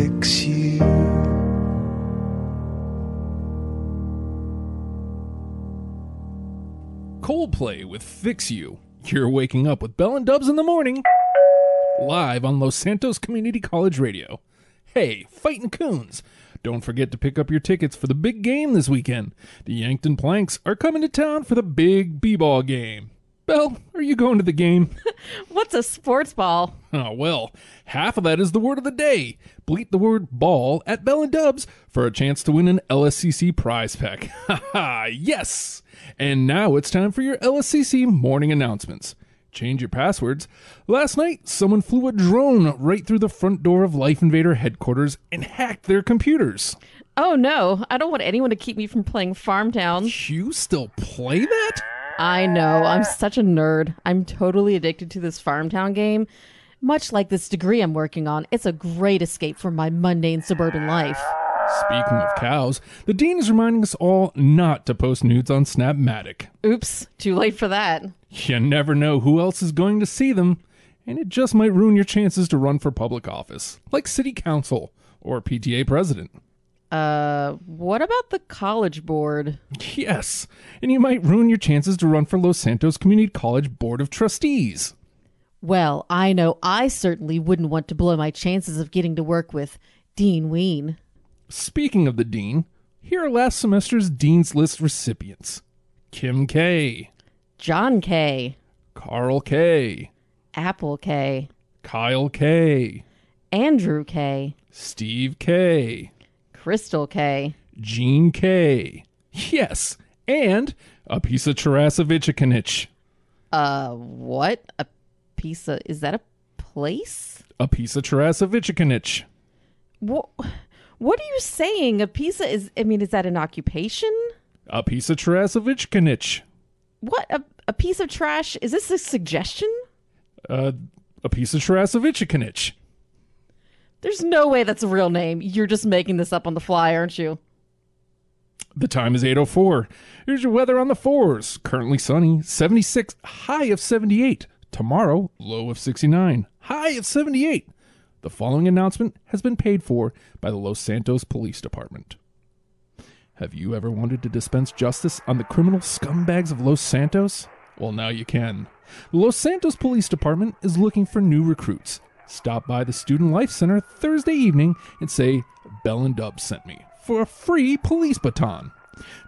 fix you. Coldplay with Fix You. You're waking up with Bell and Dubs in the morning. Live on Los Santos Community College Radio. Hey, fighting coons. Don't forget to pick up your tickets for the big game this weekend. The Yankton Planks are coming to town for the big b-ball game. Bell, are you going to the game? What's a sports ball? Oh, well, half of that is the word of the day. Bleat the word ball at Bell and Dubs for a chance to win an LSCC prize pack. Ha ha, yes! And now it's time for your LSCC morning announcements. Change your passwords. Last night, someone flew a drone right through the front door of Life Invader headquarters and hacked their computers. Oh no, I don't want anyone to keep me from playing Farm Farmtown. You still play that? I know, I'm such a nerd. I'm totally addicted to this Farmtown game. Much like this degree I'm working on, it's a great escape from my mundane suburban life. Speaking of cows, the dean is reminding us all not to post nudes on Snapmatic. Oops, too late for that. You never know who else is going to see them, and it just might ruin your chances to run for public office, like city council or PTA president. Uh, what about the college board? Yes, and you might ruin your chances to run for Los Santos Community College Board of Trustees. Well, I know I certainly wouldn't want to blow my chances of getting to work with Dean Ween. Speaking of the dean, here are last semester's Dean's List recipients Kim K., John K., Carl K., Apple K., Kyle K., Andrew K., Steve K., Crystal K., Gene K. Yes, and a piece of Tarasovich uh, what? A piece of. Is that a place? A piece of Tarasovich What? What are you saying? A piece of is. I mean, is that an occupation? A piece of Tarasovich What? A, a piece of trash? Is this a suggestion? Uh, a piece of Tarasovich There's no way that's a real name. You're just making this up on the fly, aren't you? The time is 8:04. Here's your weather on the fours. Currently sunny, 76, high of 78. Tomorrow, low of 69, high of 78. The following announcement has been paid for by the Los Santos Police Department. Have you ever wanted to dispense justice on the criminal scumbags of Los Santos? Well, now you can. The Los Santos Police Department is looking for new recruits. Stop by the Student Life Center Thursday evening and say, Bell and Dub sent me for a free police baton.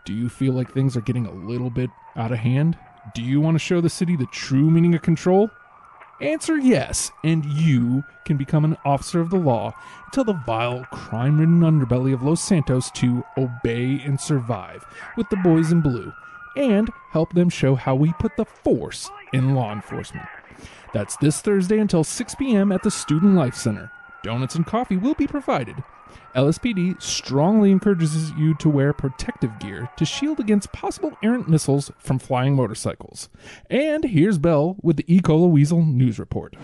Do you feel like things are getting a little bit out of hand? Do you want to show the city the true meaning of control? Answer yes, and you can become an officer of the law and tell the vile, crime ridden underbelly of Los Santos to obey and survive with the boys in blue and help them show how we put the force in law enforcement. That's this Thursday until 6 p.m. at the Student Life Center. Donuts and coffee will be provided. LSPD strongly encourages you to wear protective gear to shield against possible errant missiles from flying motorcycles. And here's Bell with the E. Cola Weazel News Report.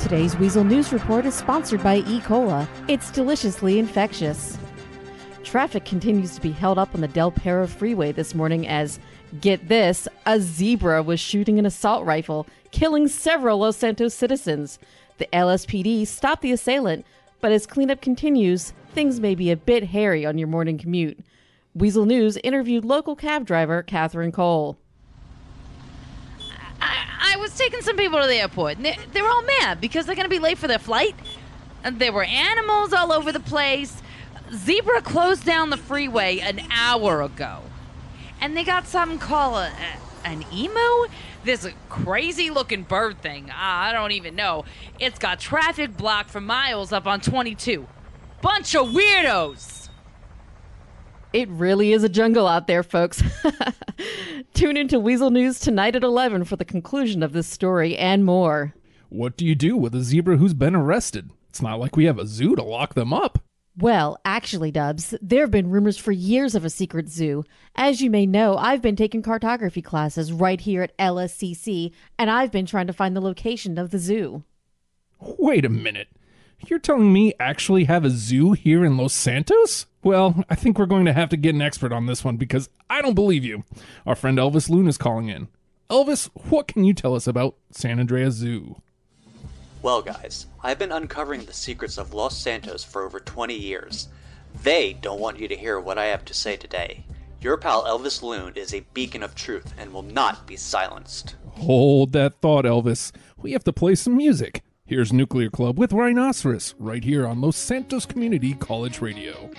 Today's Weazel News Report is sponsored by E. Cola. It's deliciously infectious. Traffic continues to be held up on the Del Perro Freeway this morning as, get this, a zebra was shooting an assault rifle, killing several Los Santos citizens. The LSPD stopped the assailant, but as cleanup continues, things may be a bit hairy on your morning commute. Weazel News interviewed local cab driver Catherine Cole. I, I was taking some people to the airport, they, they're all mad because they're going to be late for their flight. And there were animals all over the place. Zebra closed down the freeway an hour ago. And they got something called a, a, an emu? This crazy looking bird thing. I don't even know. It's got traffic blocked for miles up on 22. Bunch of weirdos! It really is a jungle out there, folks. Tune into Weazel News tonight at 11 for the conclusion of this story and more. What do you do with a zebra who's been arrested? It's not like we have a zoo to lock them up. Well, actually, Dubs, there have been rumors for years of a secret zoo. As you may know, I've been taking cartography classes right here at LSCC, and I've been trying to find the location of the zoo. Wait a minute. You're telling me actually have a zoo here in Los Santos? Well, I think we're going to have to get an expert on this one because I don't believe you. Our friend Elvis Loon is calling in. Elvis, what can you tell us about San Andreas Zoo? Well, guys, I've been uncovering the secrets of Los Santos for over 20 years. They don't want you to hear what I have to say today. Your pal Elvis Loon is a beacon of truth and will not be silenced. Hold that thought, Elvis. We have to play some music. Here's Nuclear Club with Rhinoceros, right here on Los Santos Community College Radio.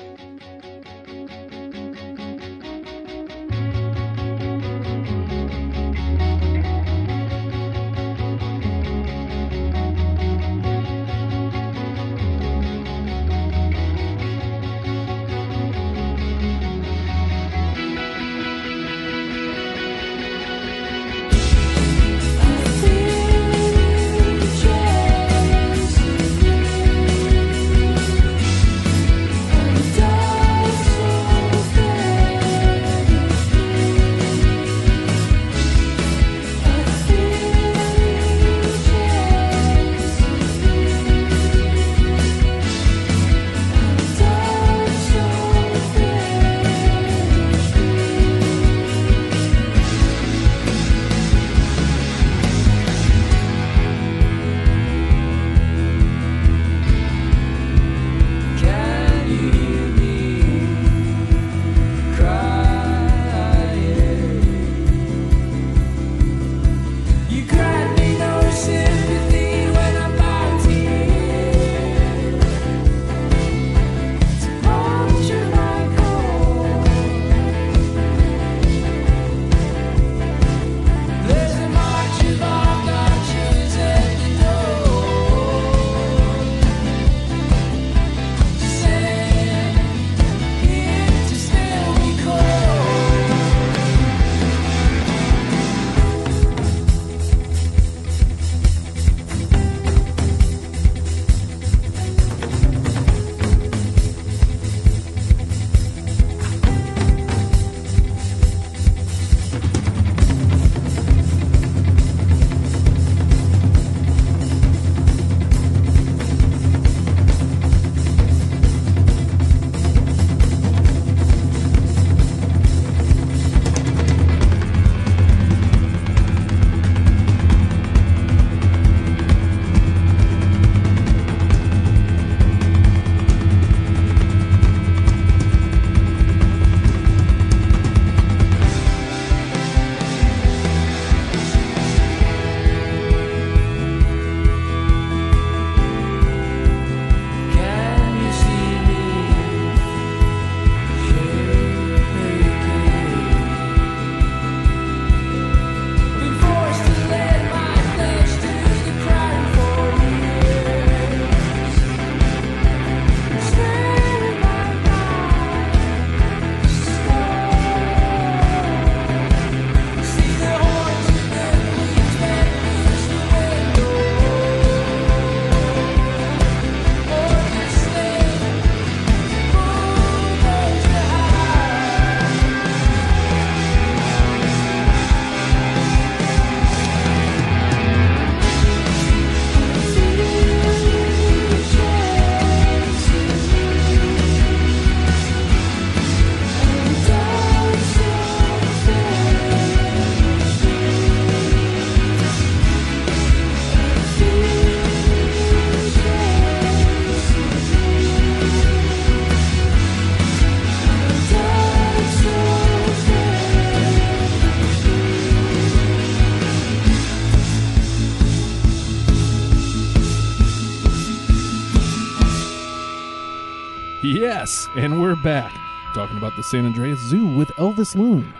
Yes, and we're back talking about the San Andreas Zoo with Elvis Loon.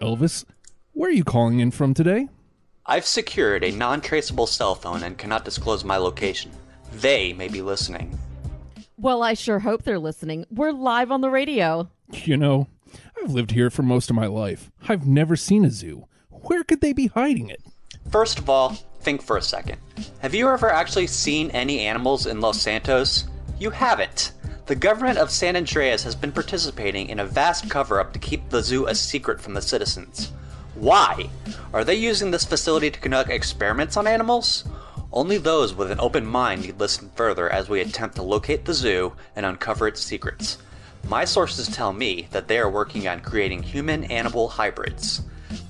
Elvis, where are you calling in from today? I've secured a non traceable cell phone and cannot disclose my location. They may be listening. Well, I sure hope they're listening. We're live on the radio. You know, I've lived here for most of my life. I've never seen a zoo. Where could they be hiding it? First of all, think for a second. Have you ever actually seen any animals in Los Santos? You haven't. The government of San Andreas has been participating in a vast cover up to keep the zoo a secret from the citizens. Why? Are they using this facility to conduct experiments on animals? Only those with an open mind need listen further as we attempt to locate the zoo and uncover its secrets. My sources tell me that they are working on creating human animal hybrids.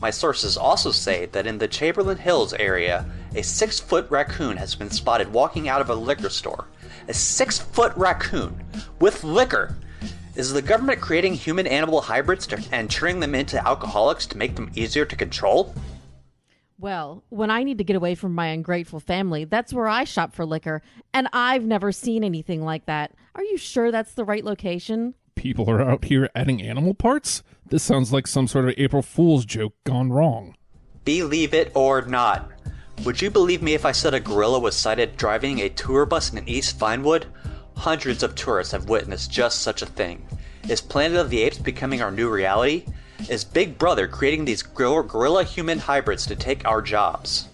My sources also say that in the Chamberlain Hills area, a six foot raccoon has been spotted walking out of a liquor store. A six foot raccoon with liquor! Is the government creating human animal hybrids to, and turning them into alcoholics to make them easier to control? Well, when I need to get away from my ungrateful family, that's where I shop for liquor, and I've never seen anything like that. Are you sure that's the right location? People are out here adding animal parts? This sounds like some sort of April Fool's joke gone wrong. Believe it or not. Would you believe me if I said a gorilla was sighted driving a tour bus in East Vinewood? Hundreds of tourists have witnessed just such a thing. Is Planet of the Apes becoming our new reality? Is Big Brother creating these gorilla human hybrids to take our jobs?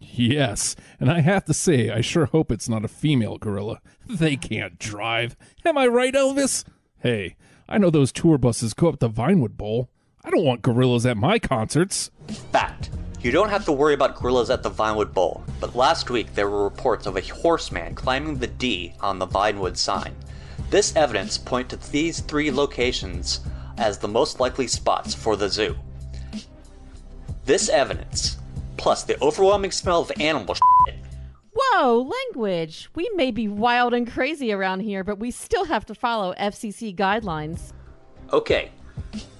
Yes, and I have to say, I sure hope it's not a female gorilla. They can't drive. Am I right, Elvis? Hey, I know those tour buses go up the Vinewood Bowl. I don't want gorillas at my concerts. Fact. You don't have to worry about gorillas at the Vinewood Bowl, but last week there were reports of a horseman climbing the D on the Vinewood sign. This evidence point to these three locations as the most likely spots for the zoo. This evidence, plus the overwhelming smell of animal shit, Whoa, language! We may be wild and crazy around here, but we still have to follow FCC guidelines. Okay,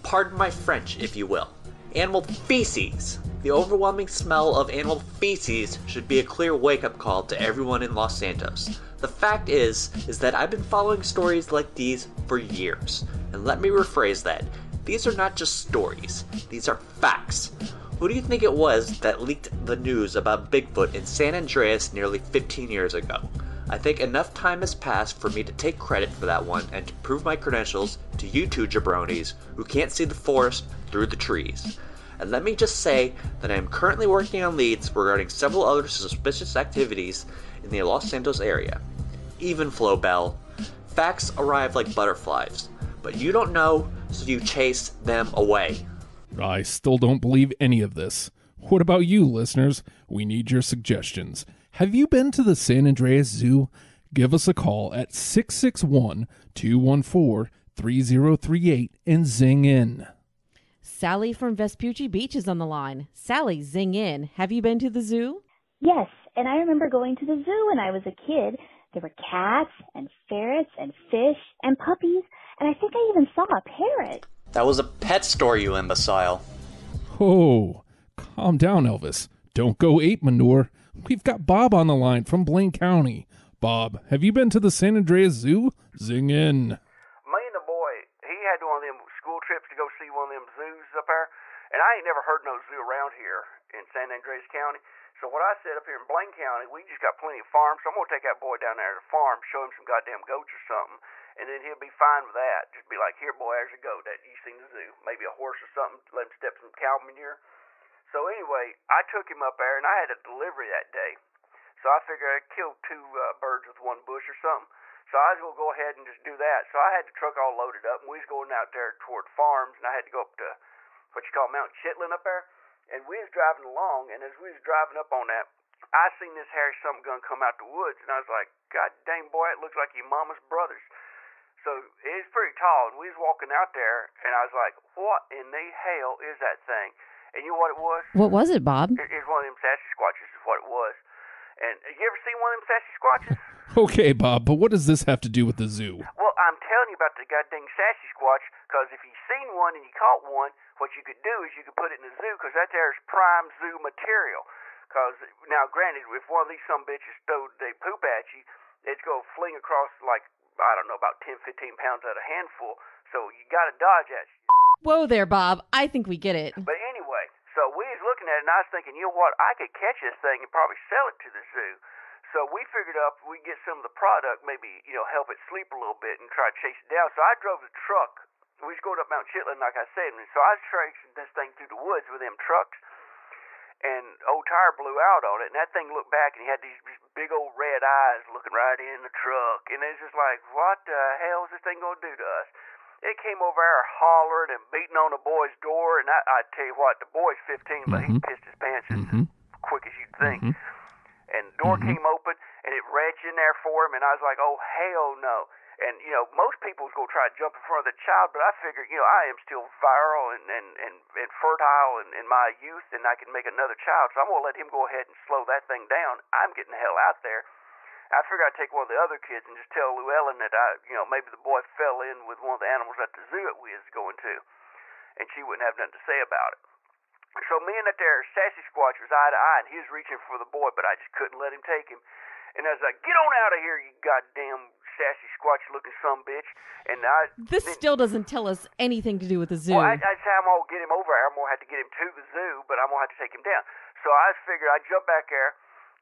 pardon my French, if you will. Animal feces. The overwhelming smell of animal feces should be a clear wake-up call to everyone in Los Santos. The fact is, is that I've been following stories like these for years. And let me rephrase that. These are not just stories, these are facts. Who do you think it was that leaked the news about Bigfoot in San Andreas nearly 15 years ago? I think enough time has passed for me to take credit for that one and to prove my credentials to you two jabronis who can't see the forest through the trees. And let me just say that I am currently working on leads regarding several other suspicious activities in the Los Santos area. Even flow, Bell. Facts arrive like butterflies, but you don't know, so you chase them away. I still don't believe any of this. What about you, listeners? We need your suggestions. Have you been to the San Andreas Zoo? Give us a call at 661 214 3038 and zing in. Sally from Vespucci Beach is on the line. Sally, zing in. Have you been to the zoo? Yes, and I remember going to the zoo when I was a kid. There were cats and ferrets and fish and puppies, and I think I even saw a parrot. That was a pet store, you imbecile. Oh, calm down, Elvis. Don't go ape manure. We've got Bob on the line from Blaine County. Bob, have you been to the San Andreas Zoo? Zing in. me and the boy, he had one of them school trips to go see one of them zoos up there, and I ain't never heard no zoo around here in San Andreas County. So what I said up here in Blaine County, we just got plenty of farms, so I'm gonna take that boy down there to the farm, show him some goddamn goats or something, and then he'll be fine with that. Just be like, here, boy, there's a goat that you seen the zoo, maybe a horse or something, let him step some cow manure. So anyway, I took him up there, and I had a delivery that day. So I figured I'd kill two uh, birds with one bush or something. So I was gonna go ahead and just do that. So I had the truck all loaded up, and we was going out there toward farms, and I had to go up to what you call Mount Chitlin up there. And we was driving along, and as we was driving up on that, I seen this hairy something gun come out the woods, and I was like, God dang boy, it looks like your mama's brothers. So it's pretty tall, and we was walking out there, and I was like, what in the hell is that thing? And you know what it was? What was it, Bob? It, it's one of them sassy squatches is what it was. And you ever seen one of them sassy squatches? Okay, Bob, but what does this have to do with the zoo? Well, I'm telling you about the goddamn sassy squatch, because if you seen one and you caught one, what you could do is you could put it in the zoo, because that there is prime zoo material. Because, now granted, if one of these some bitches throwed they poop at you, it's going to fling across like, I don't know, about 10, 15 pounds at a handful, so you got to dodge that shit. Whoa there, Bob. I think we get it. But anyway, so we was looking at it, and I was thinking, you know what? I could catch this thing and probably sell it to the zoo. So we figured up we get some of the product, maybe you know help it sleep a little bit, and try to chase it down. So I drove the truck. We was going up Mount Chitlin, like I said, and so I was tracing this thing through the woods with them trucks. And old tire blew out on it, and that thing looked back, and he had these, these big old red eyes looking right in the truck, and it's just like, what the hell is this thing gonna do to us? It came over there hollering and beating on the boy's door, and I, I tell you what, the boy's 15, but he Mhm. pissed his pants Mhm. as quick as you'd think. Mhm. And the door Mhm. came open, and it reached in there for him, and I was like, oh hell no! And you know, most people was gonna try to jump in front of the child, but I figured, you know, I am still virile and and and, and fertile in, in my youth, and I can make another child. So I'm gonna let him go ahead and slow that thing down. I'm getting the hell out there. I figured I'd take one of the other kids and just tell Llewellyn that I, you know, maybe the boy fell in with one of the animals at the zoo that we was going to, and she wouldn't have nothing to say about it. So me and that there sassy squatch was eye to eye, and he was reaching for the boy, but I just couldn't let him take him. And I was like, "Get on out of here, you goddamn sassy squatch looking some bitch!" And I This then- still doesn't tell us anything to do with the zoo. well, I, I say I'm gonna get him over. I'm gonna have to get him to the zoo, but I'm gonna have to take him down. So I figured I'd jump back there,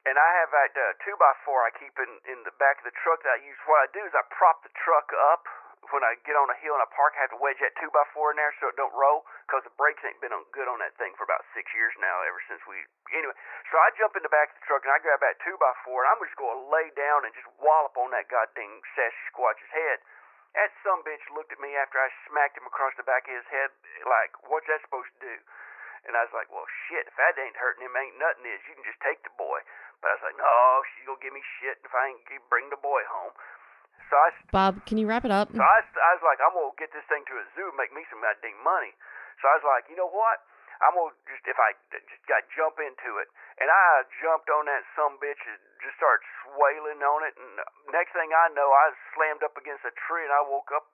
and I have that uh, two by four I keep in in the back of the truck that I use. What I do is I prop the truck up when I get on a hill and I park. I have to wedge that two by four in there so it don't roll, 'cause the brakes ain't been on good on that thing for about six years now. Ever since we anyway, so I jump in the back of the truck and I grab that two by four and I'm just gonna lay down and just wallop on that goddamn sassy squatch's head. That some bitch looked at me after I smacked him across the back of his head, like, what's that supposed to do? And I was like, well, shit, if that ain't hurting him, ain't nothing is. You can just take the boy. But I was like, no, she's gonna give me shit if I ain't bring the boy home. So I, Bob, can you wrap it up? so I, I was like, I'm gonna get this thing to a zoo and make me some goddamn money. So I was like, you know what? I'm gonna just if I just got jump into it, and I jumped on that some bitch and just started swailing on it, and next thing I know, I slammed up against a tree, and I woke up.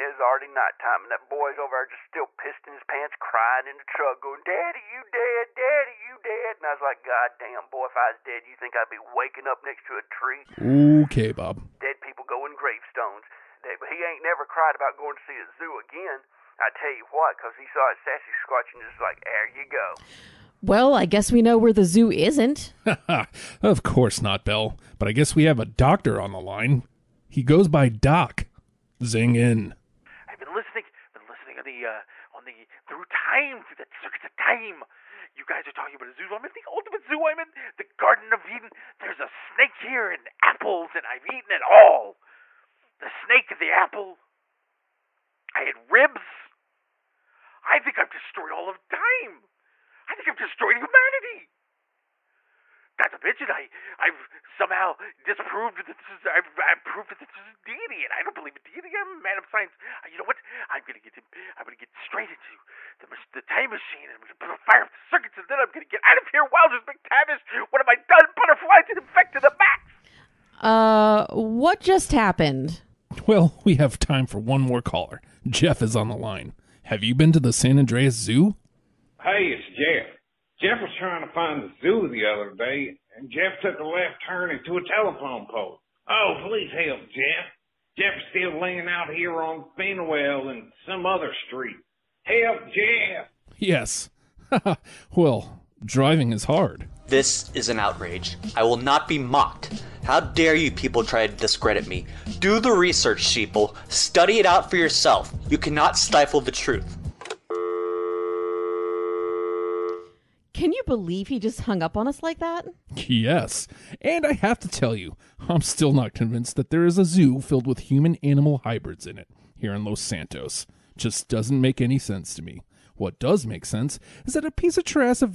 It was already nighttime, and that boy's over there just still pissed in his pants, crying in the truck, going, "Daddy, you dead? Daddy, you dead?" And I was like, "God damn, boy, if I was dead, you think I'd be waking up next to a tree?" Okay, Bob. dead people go in gravestones. They, but he ain't never cried about going to see a zoo again. I tell you what, 'cause he saw a sassy squatch and just like, there you go. Well, I guess we know where the zoo isn't. of course not, Bell. But I guess we have a doctor on the line. He goes by Doc. Zing in. I've been listening, been listening on uh, on the through time, through the circuits of time. You guys are talking about a zoo. I'm the ultimate zoo. I'm in the Garden of Eden. There's a snake here and apples, and I've eaten it all. The snake, the apple. I had ribs. I think I've destroyed all of time. I think I've destroyed humanity. Not to I, I've somehow disproved that this is, I've, I've proved that this is a deity, and I don't believe in deity. I'm a man of science. Uh, You know what? I'm gonna get, to, I'm gonna get straight into the, the time machine, and I'm gonna put a fire up the circuits, and then I'm gonna get out of here. Wowzers McTavish, what have I done? Butterflies infected the max. Uh, what just happened? Well, we have time for one more caller. Jeff is on the line. Have you been to the San Andreas Zoo? Hey, it's Jeff. Jeff was trying to find the zoo the other day, and Jeff took a left turn into a telephone pole. Oh, please help, Jeff. Jeff's still laying out here on Phenwell and some other street. Help, Jeff. Yes. well, driving is hard. This is an outrage. I will not be mocked. How dare you people try to discredit me? Do the research, sheeple. Study it out for yourself. You cannot stifle the truth. Can you believe he just hung up on us like that? Yes. And I have to tell you, I'm still not convinced that there is a zoo filled with human animal hybrids in it here in Los Santos. Just doesn't make any sense to me. What does make sense is that a piece of of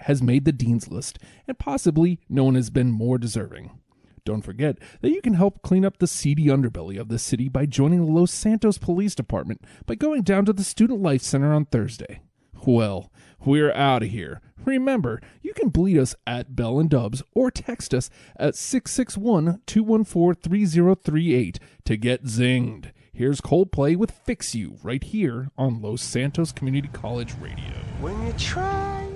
has made the Dean's List, and possibly no one has been more deserving. Don't forget that you can help clean up the seedy underbelly of the city by joining the Los Santos Police Department by going down to the Student Life Center on Thursday. Well, we're out of here. Remember, you can bleed us at Bell and Dubs or text us at 661 214 3038 to get zinged. Here's Coldplay with Fix You right here on Los Santos Community College Radio. When you try